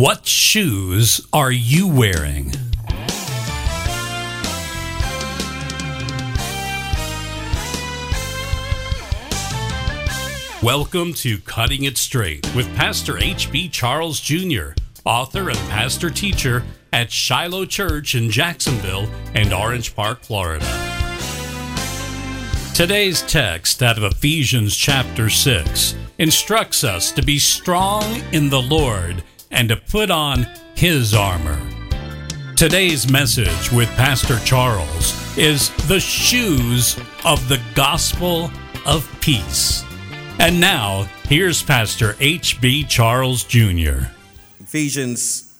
What shoes are you wearing? Welcome to Cutting It Straight with Pastor H.B. Charles Jr., author and pastor teacher at Shiloh Church in Jacksonville and Orange Park, Florida. Today's text out of Ephesians chapter 6 instructs us to be strong in the Lord and to put on His armor. Today's message with Pastor Charles is the shoes of the gospel of peace. And now, here's Pastor H.B. Charles Jr. Ephesians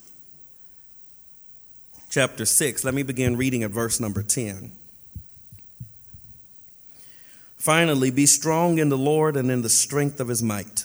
chapter 6. Let me begin reading at verse number 10. Finally, be strong in the Lord and in the strength of his might.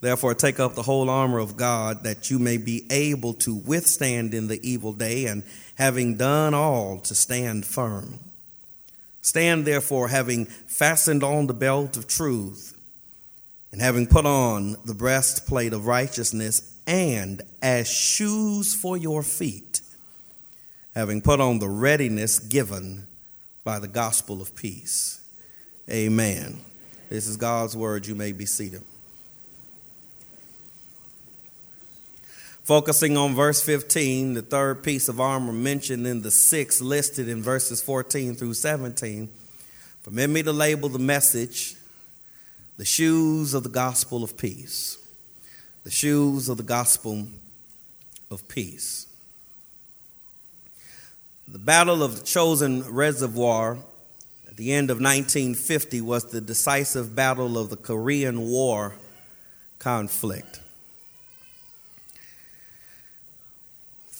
Therefore, take up the whole armor of God that you may be able to withstand in the evil day, and having done all, to stand firm. Stand therefore, having fastened on the belt of truth and having put on the breastplate of righteousness, and as shoes for your feet, having put on the readiness given by the gospel of peace. Amen. This is God's word. You may be seated. Focusing on verse 15, the third piece of armor mentioned in the six listed in verses 14 through 17, permit me to label the message the shoes of the gospel of peace. The shoes of the gospel of peace. The Battle of the Chosin Reservoir at the end of 1950 was the decisive battle of the Korean War conflict.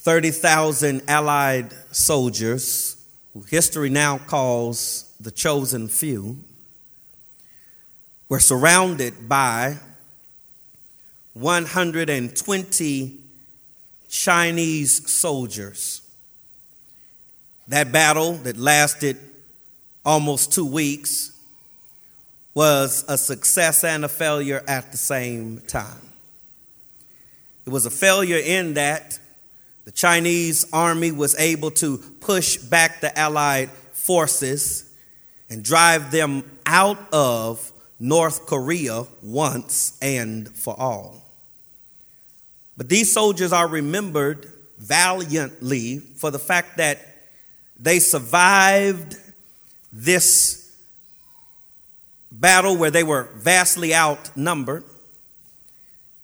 30,000 Allied soldiers, who history now calls the Chosin few, were surrounded by 120 Chinese soldiers. That battle that lasted almost two weeks was a success and a failure at the same time. It was a failure in that the Chinese army was able to push back the Allied forces and drive them out of North Korea once and for all. But these soldiers are remembered valiantly for the fact that they survived this battle where they were vastly outnumbered.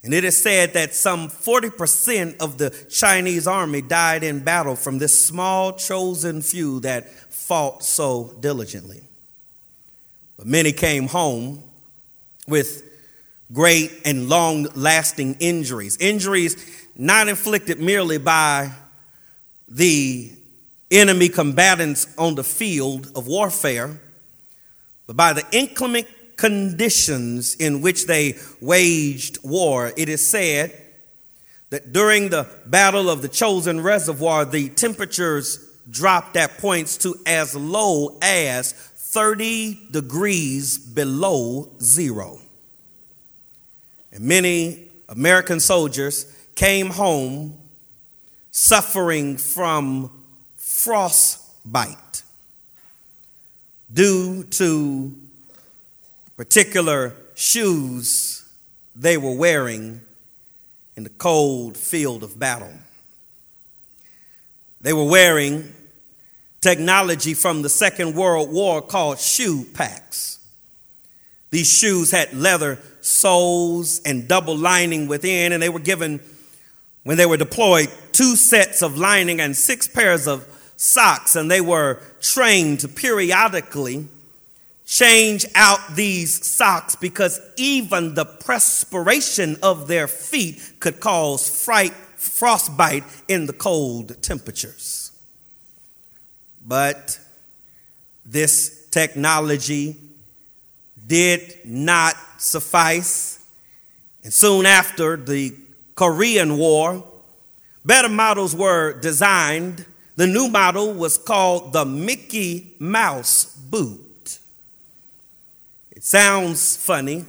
And it is said that some 40% of the Chinese army died in battle from this small chosen few that fought so diligently. But many came home with great and long lasting injuries. Injuries not inflicted merely by the enemy combatants on the field of warfare, but by the inclement conditions in which they waged war. It is said that during the Battle of the Chosin Reservoir, the temperatures dropped at points to as low as 30 degrees below zero. And many American soldiers came home suffering from frostbite due to particular shoes they were wearing in the cold field of battle. They were wearing technology from the Second World War called shoe packs. These shoes had leather soles and double lining within, and they were given, when they were deployed, two sets of lining and six pairs of socks, and they were trained to periodically change out these socks because even the perspiration of their feet could cause fright, frostbite in the cold temperatures. But this technology did not suffice. And soon after the Korean War, better models were designed. The new model was called the Mickey Mouse boot. It sounds funny,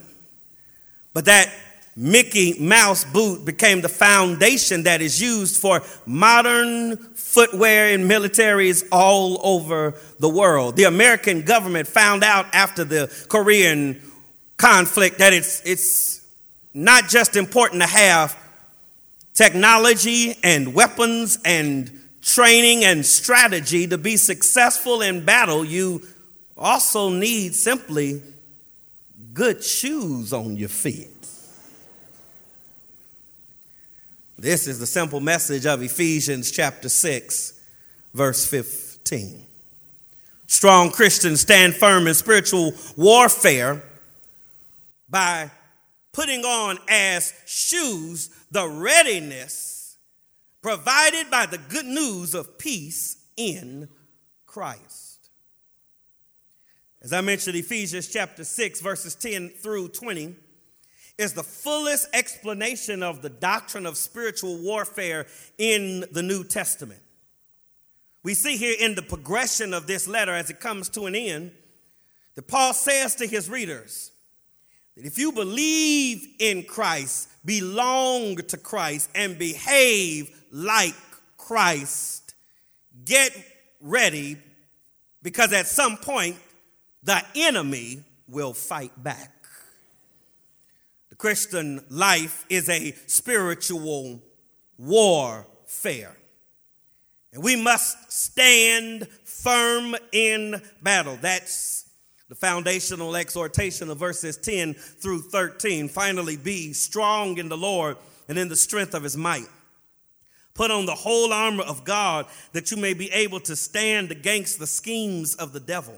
but that Mickey Mouse boot became the foundation that is used for modern footwear in militaries all over the world. The American government found out after the Korean conflict that it's, it's not just important to have technology and weapons and training and strategy to be successful in battle, you also need simply good shoes on your feet. This is the simple message of Ephesians chapter 6, verse 15. Strong Christians stand firm in spiritual warfare by putting on as shoes the readiness provided by the good news of peace in Christ. As I mentioned, Ephesians chapter 6, verses 10 through 20 is the fullest explanation of the doctrine of spiritual warfare in the New Testament. We see here in the progression of this letter as it comes to an end that Paul says to his readers that if you believe in Christ, belong to Christ, and behave like Christ, get ready because at some point the enemy will fight back. The Christian life is a spiritual warfare. And we must stand firm in battle. That's the foundational exhortation of verses 10 through 13. Finally, be strong in the Lord and in the strength of his might. Put on the whole armor of God that you may be able to stand against the schemes of the devil.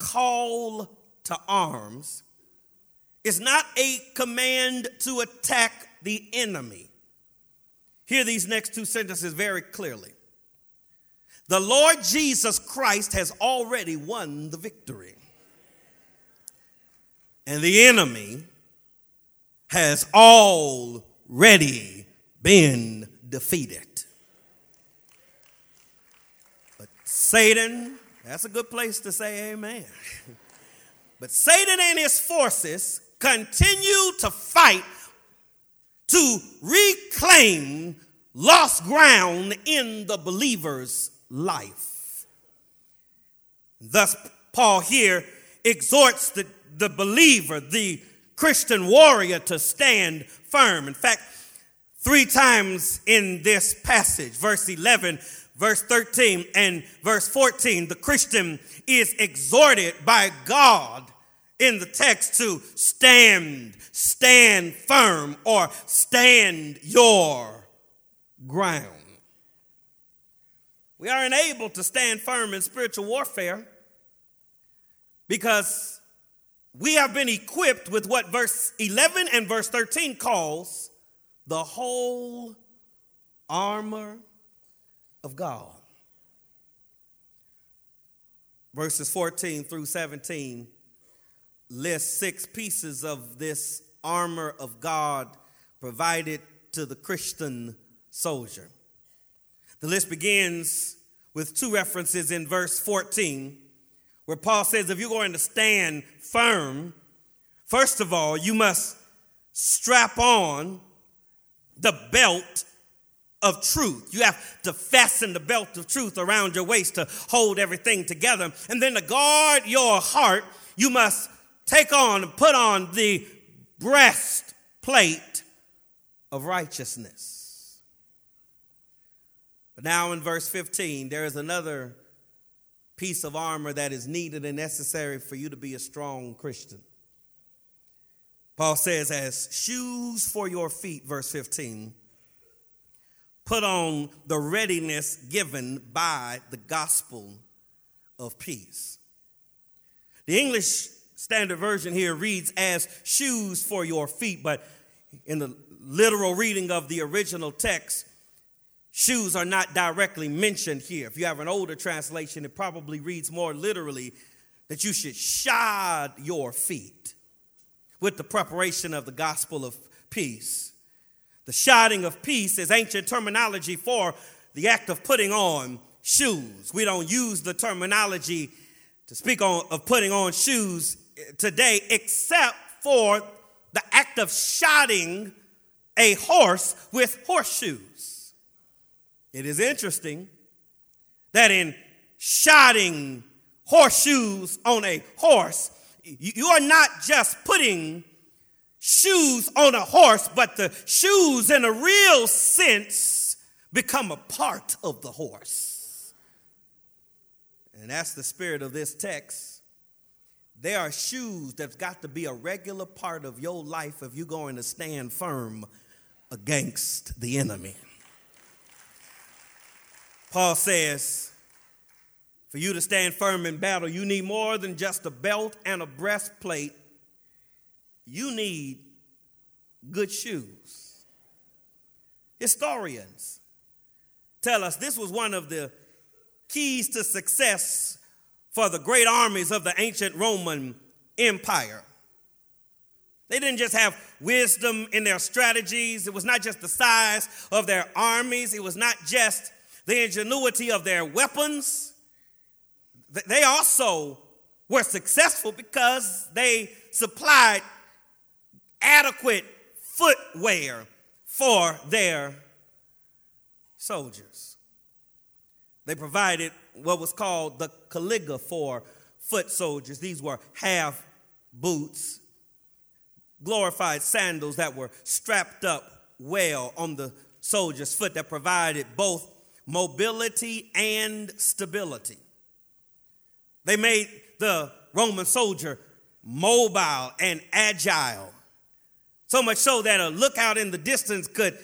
call to arms is not a command to attack the enemy. Hear these next two sentences very clearly. The Lord Jesus Christ has already won the victory, and the enemy has already been defeated. But Satan, that's a good place to say amen. But Satan and his forces continue to fight to reclaim lost ground in the believer's life. Thus, Paul here exhorts the, the believer, the Christian warrior, to stand firm. In fact, three times in this passage, verse 11, verse 13, and verse 14, the Christian is exhorted by God in the text to stand, stand firm, or stand your ground. We are unable to stand firm in spiritual warfare because we have been equipped with what verse 11 and verse 13 calls the whole armor of God. Verses 14 through 17 list six pieces of this armor of God provided to the Christian soldier. The list begins with two references in verse 14, where Paul says, If you're going to stand firm, first of all, you must strap on the belt of truth. You have to fasten the belt of truth around your waist to hold everything together. And then to guard your heart, you must take on, and put on the breastplate of righteousness. But now in verse 15, there is another piece of armor that is needed and necessary for you to be a strong Christian. Paul says, as shoes for your feet, verse 15, put on the readiness given by the gospel of peace. The English Standard Version here reads as shoes for your feet, but in the literal reading of the original text, shoes are not directly mentioned here. If you have an older translation, it probably reads more literally that you should shod your feet with the preparation of the gospel of peace. The shodding of peace is ancient terminology for the act of putting on shoes. We don't use the terminology to speak on, of putting on shoes today except for the act of shodding a horse with horseshoes. It is interesting that in shodding horseshoes on a horse, you are not just putting shoes on a horse, but the shoes, in a real sense, become a part of the horse. And that's the spirit of this text. There are shoes that's got to be a regular part of your life if you're going to stand firm against the enemy. Paul says, for you to stand firm in battle, you need more than just a belt and a breastplate. You need good shoes. Historians tell us this was one of the keys to success for the great armies of the ancient Roman Empire. They didn't just have wisdom in their strategies, it was not just the size of their armies, it was not just the ingenuity of their weapons. They also were successful because they supplied adequate footwear for their soldiers. They provided what was called the caliga for foot soldiers. These were half boots, glorified sandals that were strapped up well on the soldier's foot that provided both mobility and stability. They made the Roman soldier mobile and agile, so much so that a lookout in the distance could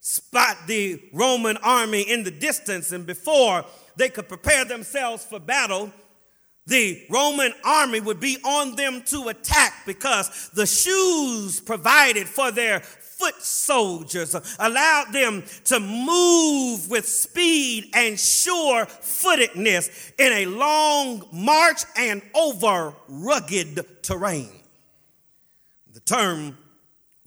spot the Roman army in the distance, and before they could prepare themselves for battle, the Roman army would be on them to attack because the shoes provided for their foot soldiers allowed them to move with speed and sure footedness in a long march and over rugged terrain. The term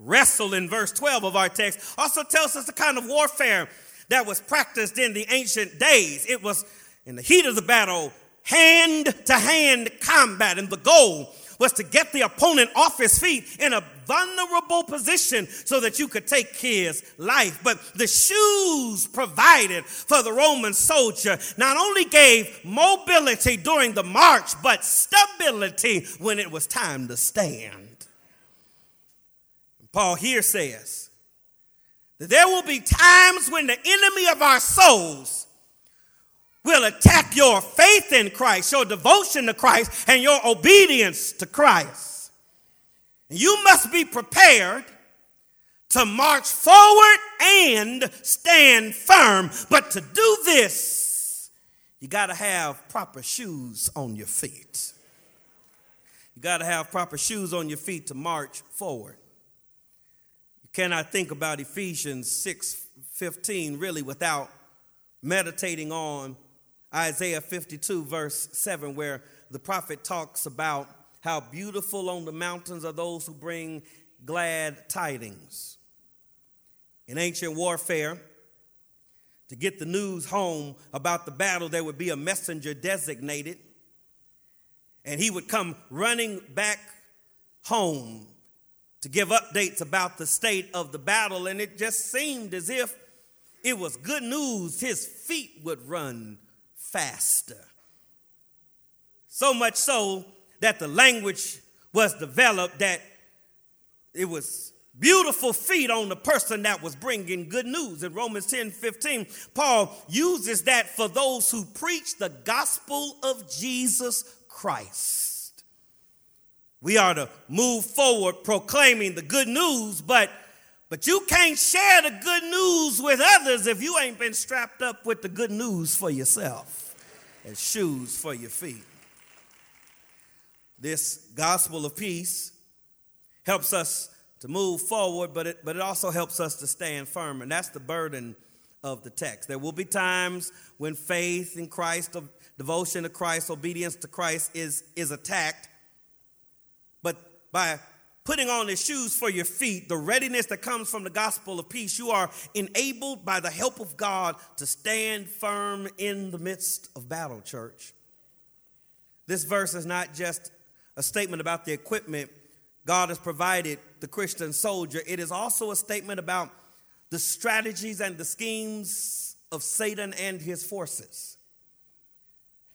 wrestle in verse 12 of our text also tells us the kind of warfare that was practiced in the ancient days. It was in the heat of the battle, hand to hand combat, and the goal was to get the opponent off his feet in a vulnerable position so that you could take his life. But the shoes provided for the Roman soldier not only gave mobility during the march, but stability when it was time to stand. Paul here says that there will be times when the enemy of our souls will attack your faith in Christ, your devotion to Christ, and your obedience to Christ. And you must be prepared to march forward and stand firm. But to do this, you got to have proper shoes on your feet. You got to have proper shoes on your feet to march forward. You I think about Ephesians 6 15 really without meditating on Isaiah 52, verse 7, where the prophet talks about how beautiful on the mountains are those who bring glad tidings. In ancient warfare, to get the news home about the battle, there would be a messenger designated, and he would come running back home to give updates about the state of the battle. And it just seemed as if it was good news. His feet would run faster. So much so that the language was developed that it was beautiful feet on the person that was bringing good news. In Romans 10 15, Paul uses that for those who preach the gospel of Jesus Christ. We are to move forward proclaiming the good news, but but you can't share the good news with others if you ain't been strapped up with the good news for yourself and shoes for your feet. This gospel of peace helps us to move forward, but it, but it also helps us to stand firm. And that's the burden of the text. There will be times when faith in Christ, devotion to Christ, obedience to Christ is, is attacked. By putting on the shoes for your feet, the readiness that comes from the gospel of peace, you are enabled by the help of God to stand firm in the midst of battle, church. This verse is not just a statement about the equipment God has provided the Christian soldier, it is also a statement about the strategies and the schemes of Satan and his forces.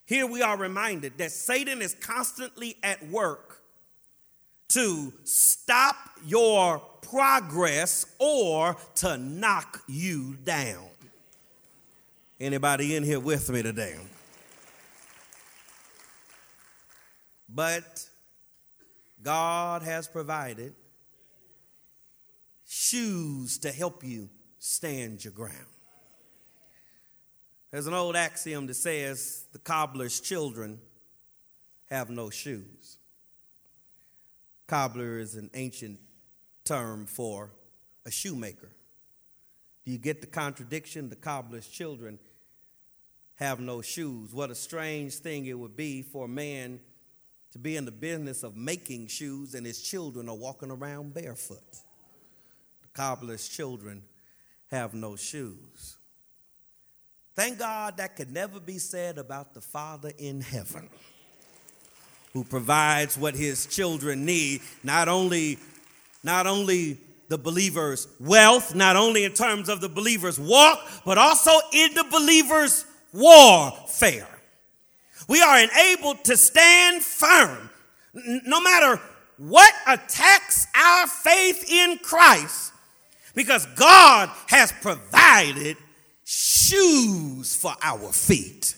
Here we are reminded that Satan is constantly at work to stop your progress or to knock you down. Anybody in here with me today? But God has provided shoes to help you stand your ground. There's an old axiom that says the cobbler's children have no shoes. Cobbler is an ancient term for a shoemaker. Do you get the contradiction? The cobbler's children have no shoes. What a strange thing it would be for a man to be in the business of making shoes and his children are walking around barefoot. The cobbler's children have no shoes. Thank God that could never be said about the Father in heaven who provides what his children need, not only, not only the believer's wealth, not only in terms of the believer's walk, but also in the believer's warfare. We are enabled to stand firm no matter what attacks our faith in Christ because God has provided shoes for our feet.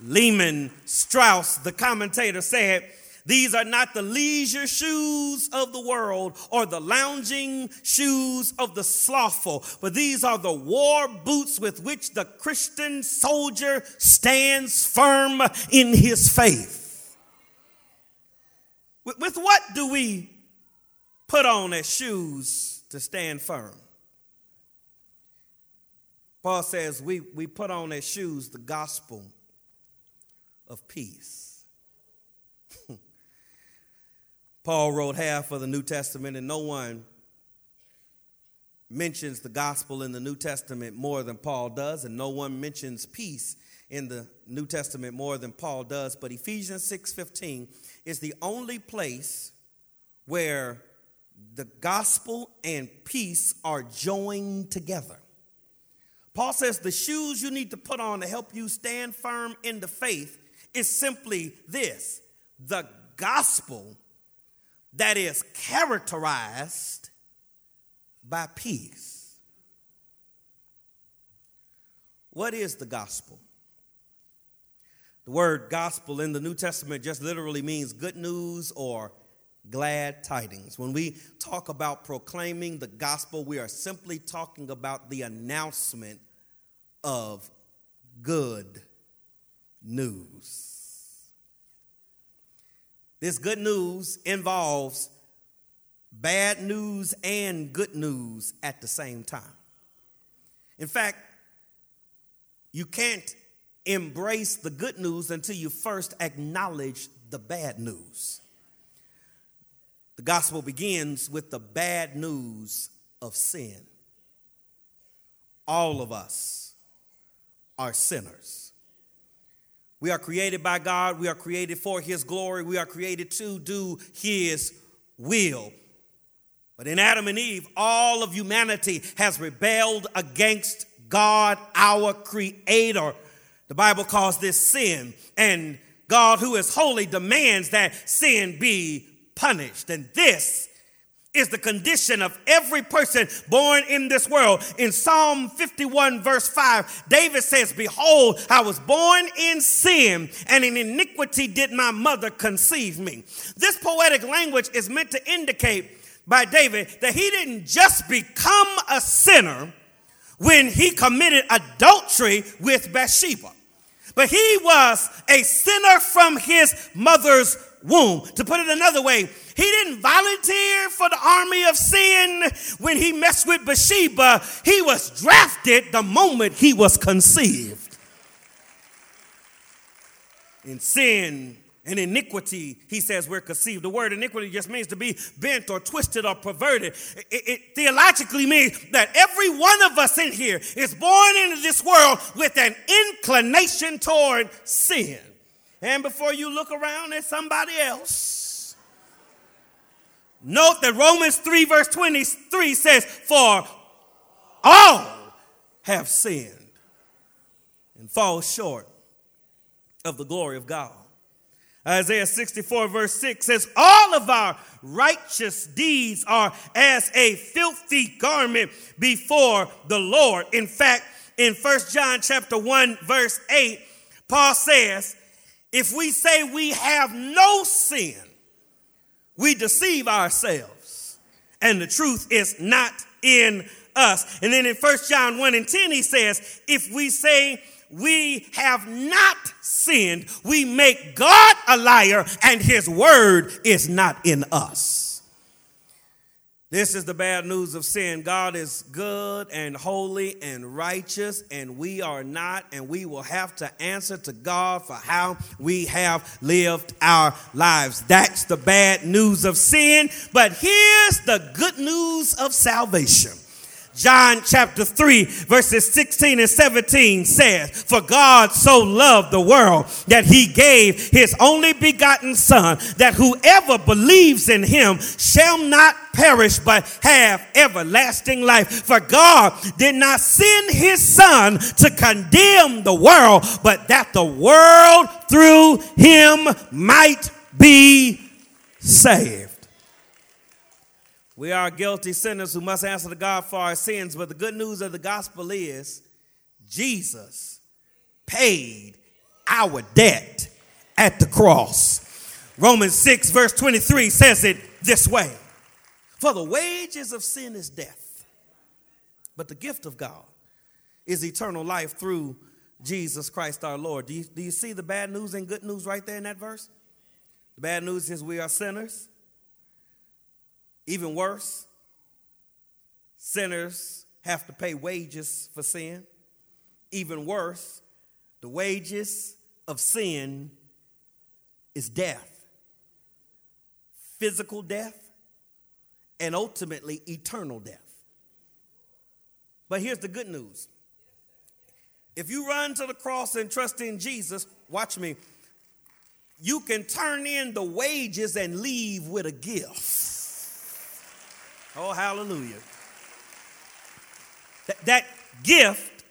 Lehman Strauss, the commentator, said, These are not the leisure shoes of the world or the lounging shoes of the slothful, but these are the war boots with which the Christian soldier stands firm in his faith. With, what do we put on as shoes to stand firm? Paul says we, we put on as shoes the gospel of peace. Paul wrote half of the New Testament, and no one mentions the gospel in the New Testament more than Paul does, and no one mentions peace in the New Testament more than Paul does. But Ephesians 6:15 is the only place where the gospel and peace are joined together. Paul says the shoes you need to put on to help you stand firm in the faith is simply this the gospel that is characterized by peace. What is the gospel? The word gospel in the New Testament just literally means good news or glad tidings. When we talk about proclaiming the gospel, we are simply talking about the announcement of good news. This good news involves bad news and good news at the same time. In fact, you can't embrace the good news until you first acknowledge the bad news. The gospel begins with the bad news of sin. All of us are sinners. We are created by God. We are created for His glory. We are created to do His will. But in Adam and Eve, all of humanity has rebelled against God, our Creator. The Bible calls this sin. And God, who is holy, demands that sin be punished. And this is the condition of every person born in this world. In Psalm 51, verse 5, David says, Behold, I was born in sin, and in iniquity did my mother conceive me. This poetic language is meant to indicate by David that he didn't just become a sinner when he committed adultery with Bathsheba, but he was a sinner from his mother's womb. To put it another way, he didn't volunteer for the army of sin when he messed with Bathsheba. He was drafted the moment he was conceived. In sin and iniquity, he says we're conceived. The word iniquity just means to be bent or twisted or perverted. It, it, theologically means that every one of us in here is born into this world with an inclination toward sin. And before you look around at somebody else, note that Romans 3, verse 23 says, For all have sinned and fall short of the glory of God. Isaiah 64, verse 6 says, All of our righteous deeds are as a filthy garment before the Lord. In fact, in 1 John chapter 1, verse 8, Paul says, if we say we have no sin, we deceive ourselves, and the truth is not in us. And then in 1 John 1 and 10, he says, If we say we have not sinned, we make God a liar, and his word is not in us. This is the bad news of sin. God is good and holy and righteous, and we are not, and we will have to answer to God for how we have lived our lives. That's the bad news of sin, but here's the good news of salvation. John chapter 3, verses 16 and 17 says, For God so loved the world that he gave his only begotten Son, that whoever believes in him shall not perish but have everlasting life. For God did not send his Son to condemn the world, but that the world through him might be saved. We are guilty sinners who must answer to God for our sins, but the good news of the gospel is Jesus paid our debt at the cross. Romans 6, verse 23 says it this way For the wages of sin is death, but the gift of God is eternal life through Jesus Christ our Lord. Do you, do you see the bad news and good news right there in that verse? The bad news is we are sinners. Even worse, sinners have to pay wages for sin. Even worse, the wages of sin is death physical death and ultimately eternal death. But here's the good news if you run to the cross and trust in Jesus, watch me, you can turn in the wages and leave with a gift. Oh, hallelujah. That, that gift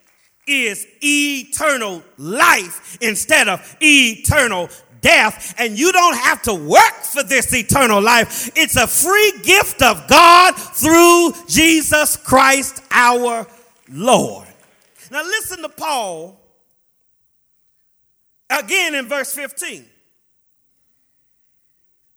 is eternal life instead of eternal death, and you don't have to work for this eternal life. It's a free gift of God through Jesus Christ our Lord. Now, listen to Paul again in verse 15.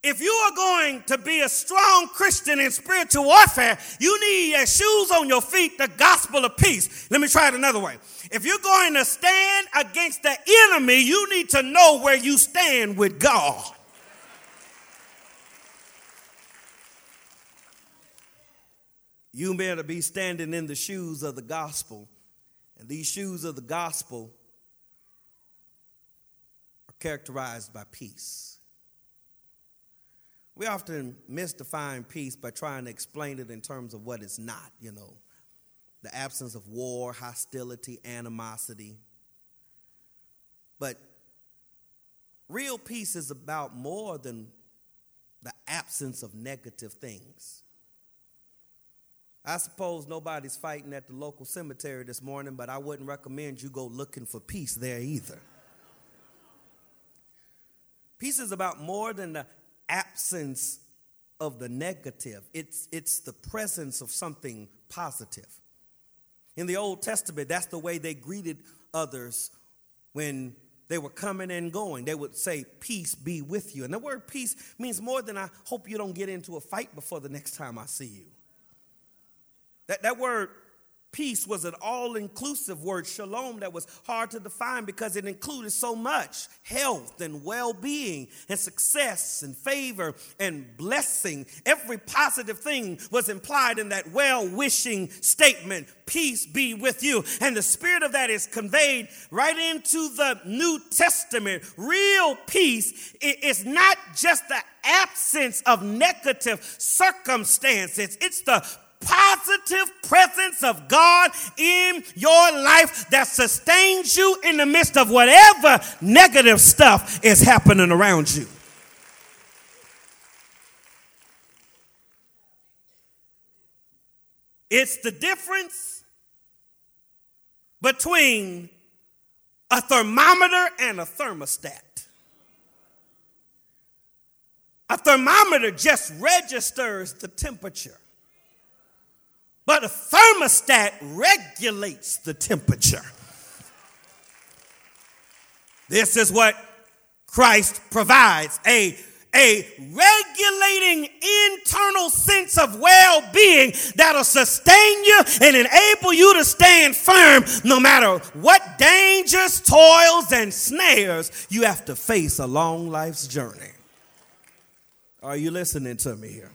If you are going to be a strong Christian in spiritual warfare, you need shoes on your feet the gospel of peace. Let me try it another way. If you're going to stand against the enemy, you need to know where you stand with God. You better be standing in the shoes of the gospel. And these shoes of the gospel are characterized by peace. We often misdefine peace by trying to explain it in terms of what it's not, you know, the absence of war, hostility, animosity. But real peace is about more than the absence of negative things. I suppose nobody's fighting at the local cemetery this morning, but I wouldn't recommend you go looking for peace there either. Peace is about more than the absence of the negative, it's, it's the presence of something positive. In the Old Testament, that's the way they greeted others when they were coming and going. They would say, Peace be with you. And the word peace means more than I hope you don't get into a fight before the next time I see you. That, that word peace was an all inclusive word, shalom, that was hard to define because it included so much health and well being and success and favor and blessing. Every positive thing was implied in that well wishing statement peace be with you. And the spirit of that is conveyed right into the New Testament. Real peace is not just the absence of negative circumstances, it's the positive presence of God in your life that sustains you in the midst of whatever negative stuff is happening around you. It's the difference between a thermometer and a thermostat. A thermometer just registers the temperature. But a thermostat regulates the temperature. This is what Christ provides a, a regulating internal sense of well being that'll sustain you and enable you to stand firm no matter what dangers, toils, and snares you have to face along life's journey. Are you listening to me here?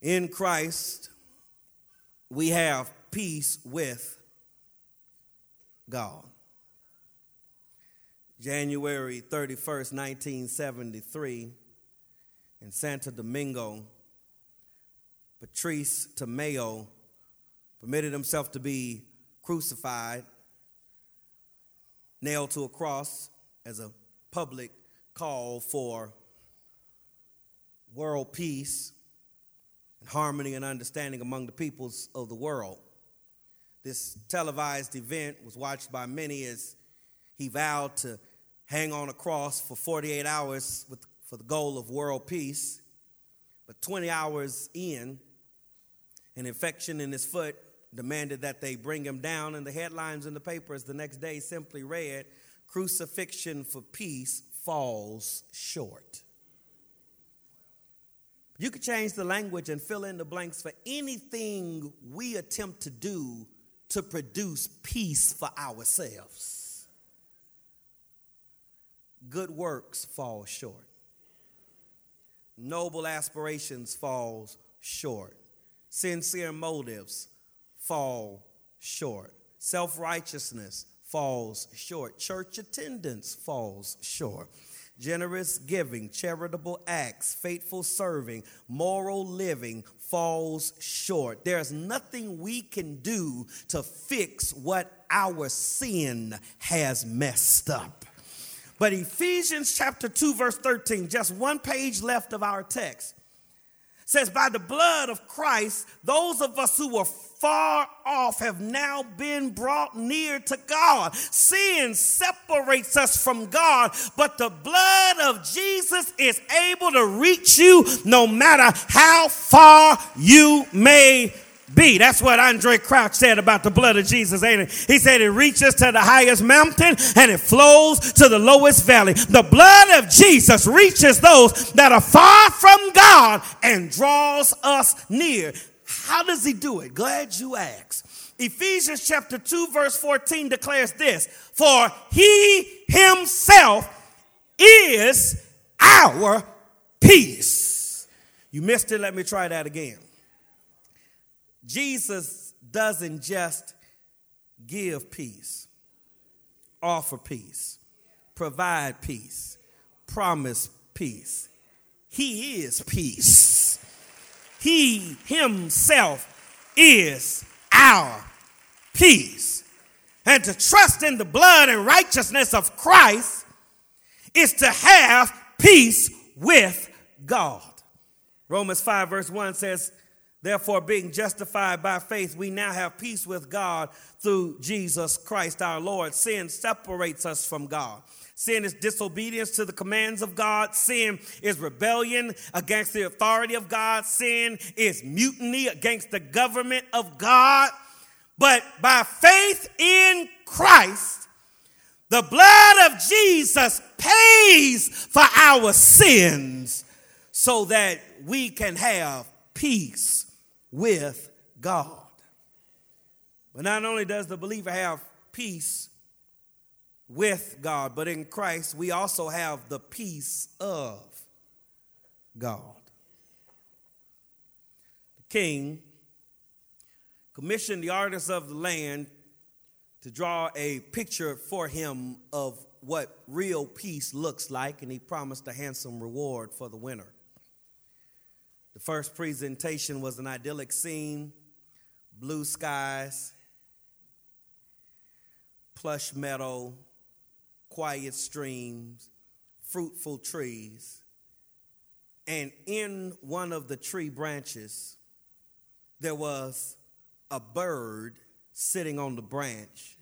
In Christ, we have peace with God. January 31st, 1973, in Santo Domingo, Patrice Tamayo permitted himself to be crucified, nailed to a cross as a public call for world peace harmony and understanding among the peoples of the world. This televised event was watched by many as he vowed to hang on a cross for 48 hours with, for the goal of world peace. But 20 hours in, an infection in his foot demanded that they bring him down, and the headlines in the papers the next day simply read Crucifixion for Peace falls short. You could change the language and fill in the blanks for anything we attempt to do to produce peace for ourselves. Good works fall short. Noble aspirations falls short. Sincere motives fall short. Self-righteousness falls short. Church attendance falls short generous giving, charitable acts, faithful serving, moral living falls short. There's nothing we can do to fix what our sin has messed up. But Ephesians chapter 2, verse 13, just one page left of our text, says, By the blood of Christ, those of us who were far off have now been brought near to God. Sin separates us from God, but the blood of Jesus is able to reach you no matter how far you may be. That's what Andrae Crouch said about the blood of Jesus, ain't it? He said it reaches to the highest mountain and it flows to the lowest valley. The blood of Jesus reaches those that are far from God and draws us near. How does he do it? Glad you asked. Ephesians chapter 2, verse 14 declares this For he himself is our peace. You missed it. Let me try that again. Jesus doesn't just give peace, offer peace, provide peace, promise peace. He is peace. He himself is our peace. And to trust in the blood and righteousness of Christ is to have peace with God. Romans 5, verse 1 says, Therefore, being justified by faith, we now have peace with God through Jesus Christ our Lord. Sin separates us from God. Sin is disobedience to the commands of God. Sin is rebellion against the authority of God. Sin is mutiny against the government of God. But by faith in Christ, the blood of Jesus pays for our sins so that we can have peace with God. But not only does the believer have peace with God, but in Christ we also have the peace of God. The king commissioned the artists of the land to draw a picture for him of what real peace looks like, and he promised a handsome reward for the winner. The first presentation was an idyllic scene blue skies, plush meadow, quiet streams, fruitful trees. And in one of the tree branches, there was a bird sitting on the branch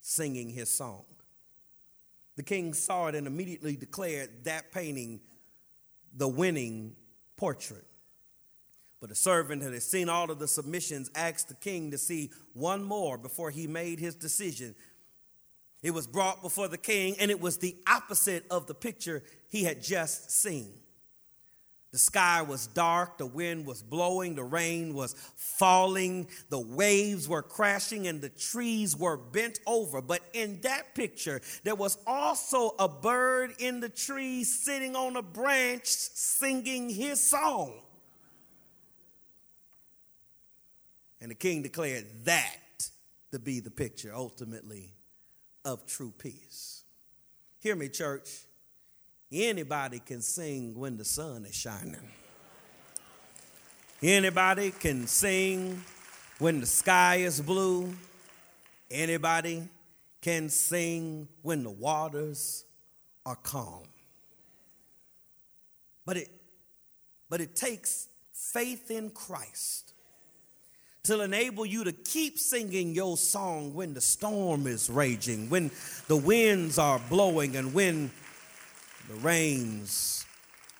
singing his song. The king saw it and immediately declared that painting the winning portrait. But a servant who had seen all of the submissions asked the king to see one more before he made his decision. It was brought before the king, and it was the opposite of the picture he had just seen. The sky was dark, the wind was blowing, the rain was falling, the waves were crashing, and the trees were bent over. But in that picture, there was also a bird in the tree sitting on a branch singing his song. And the king declared that to be the picture ultimately of true peace. Hear me, church. Anybody can sing when the sun is shining. Anybody can sing when the sky is blue. Anybody can sing when the waters are calm. But it, but it takes faith in Christ to enable you to keep singing your song when the storm is raging, when the winds are blowing, and when the rains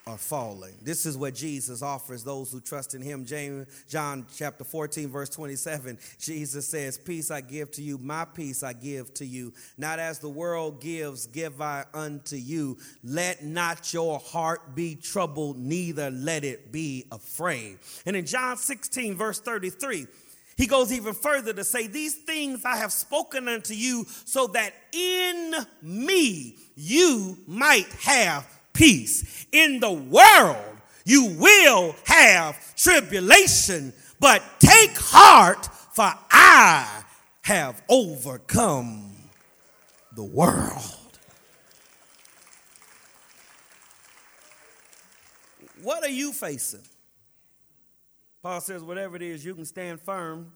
are falling. This is what Jesus offers those who trust in him. James John chapter 14 verse 27. Jesus says, "Peace I give to you, my peace I give to you. Not as the world gives, give I unto you. Let not your heart be troubled, neither let it be afraid." And in John 16 verse 33, he goes even further to say, These things I have spoken unto you, so that in me you might have peace. In the world you will have tribulation, but take heart, for I have overcome the world. What are you facing? Paul says, whatever it is, you can stand firm.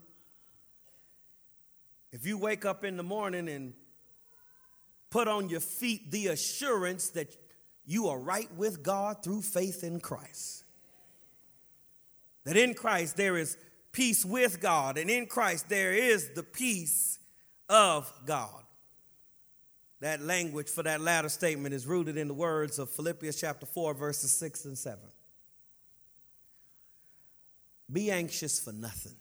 If you wake up in the morning and put on your feet the assurance that you are right with God through faith in Christ. That in Christ there is peace with God, and in Christ there is the peace of God. That language for that latter statement is rooted in the words of Philippians chapter 4, verses 6 and 7. Be anxious for nothing,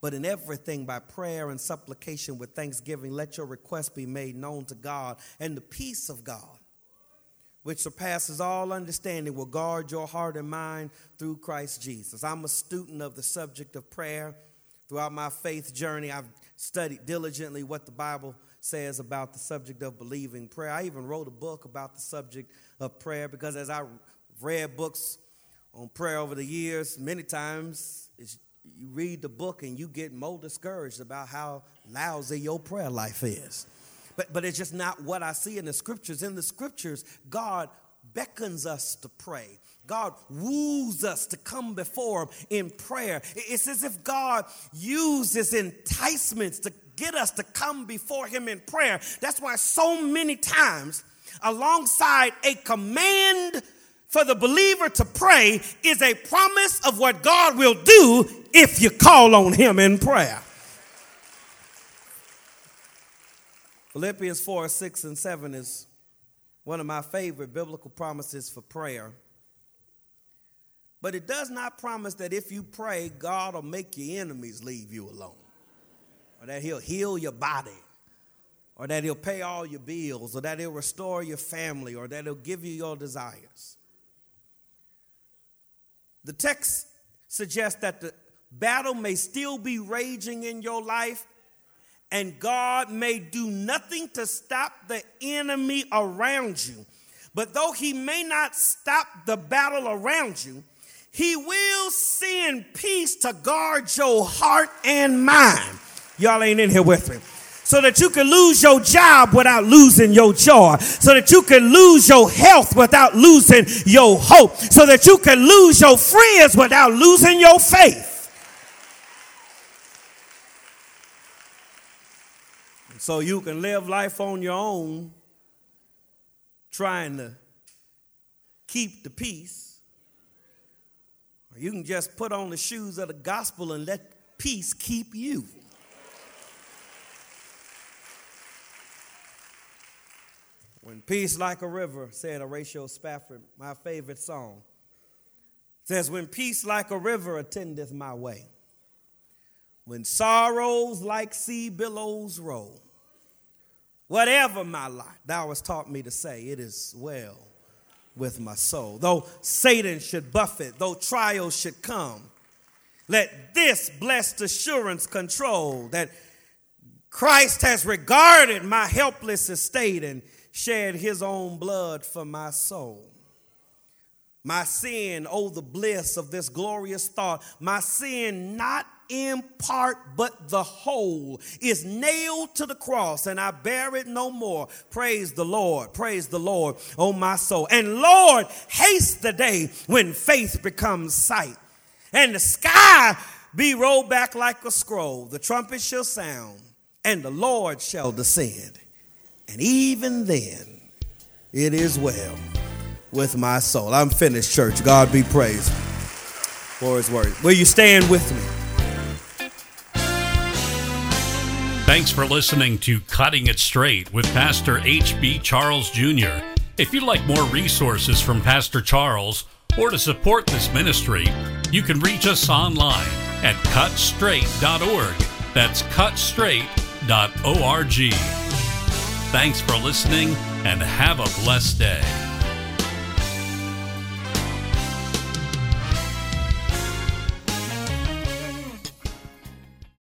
but in everything by prayer and supplication with thanksgiving, let your requests be made known to God, and the peace of God, which surpasses all understanding, will guard your heart and mind through Christ Jesus. I'm a student of the subject of prayer. Throughout my faith journey, I've studied diligently what the Bible says about the subject of believing prayer. I even wrote a book about the subject of prayer because as I read books on prayer over the years, many times you read the book and you get more discouraged about how lousy your prayer life is. But, but it's just not what I see in the scriptures. In the scriptures, God beckons us to pray. God woos us to come before Him in prayer. It's as if God uses enticements to get us to come before Him in prayer. That's why so many times, alongside a command for the believer to pray is a promise of what God will do if you call on Him in prayer. Philippians 4, 6, and 7 is one of my favorite biblical promises for prayer. But it does not promise that if you pray, God will make your enemies leave you alone, or that He'll heal your body, or that He'll pay all your bills, or that He'll restore your family, or that He'll give you your desires. The text suggests that the battle may still be raging in your life, and God may do nothing to stop the enemy around you. But though He may not stop the battle around you, He will send peace to guard your heart and mind. Y'all ain't in here with me so that you can lose your job without losing your joy, so that you can lose your health without losing your hope, so that you can lose your friends without losing your faith. So you can live life on your own, trying to keep the peace. Or you can just put on the shoes of the gospel and let peace keep you. When peace like a river, said Horatio Spafford, my favorite song, says, When peace like a river attendeth my way, when sorrows like sea billows roll, whatever my lot, thou hast taught me to say, it is well with my soul. Though Satan should buffet, though trials should come, let this blessed assurance control that Christ has regarded my helpless estate and shed his own blood for my soul. My sin, oh, the bliss of this glorious thought, my sin, not in part but the whole, is nailed to the cross, and I bear it no more. Praise the Lord, praise the Lord, oh, my soul. And Lord, haste the day when faith becomes sight, and the sky be rolled back like a scroll. The trumpet shall sound, and the Lord shall descend and even then, it is well with my soul. I'm finished, church. God be praised for his word. Will you stand with me? Thanks for listening to Cutting It Straight with Pastor H.B. Charles Jr. If you'd like more resources from Pastor Charles or to support this ministry, you can reach us online at cutstraight.org. That's cutstraight.org. Thanks for listening and have a blessed day.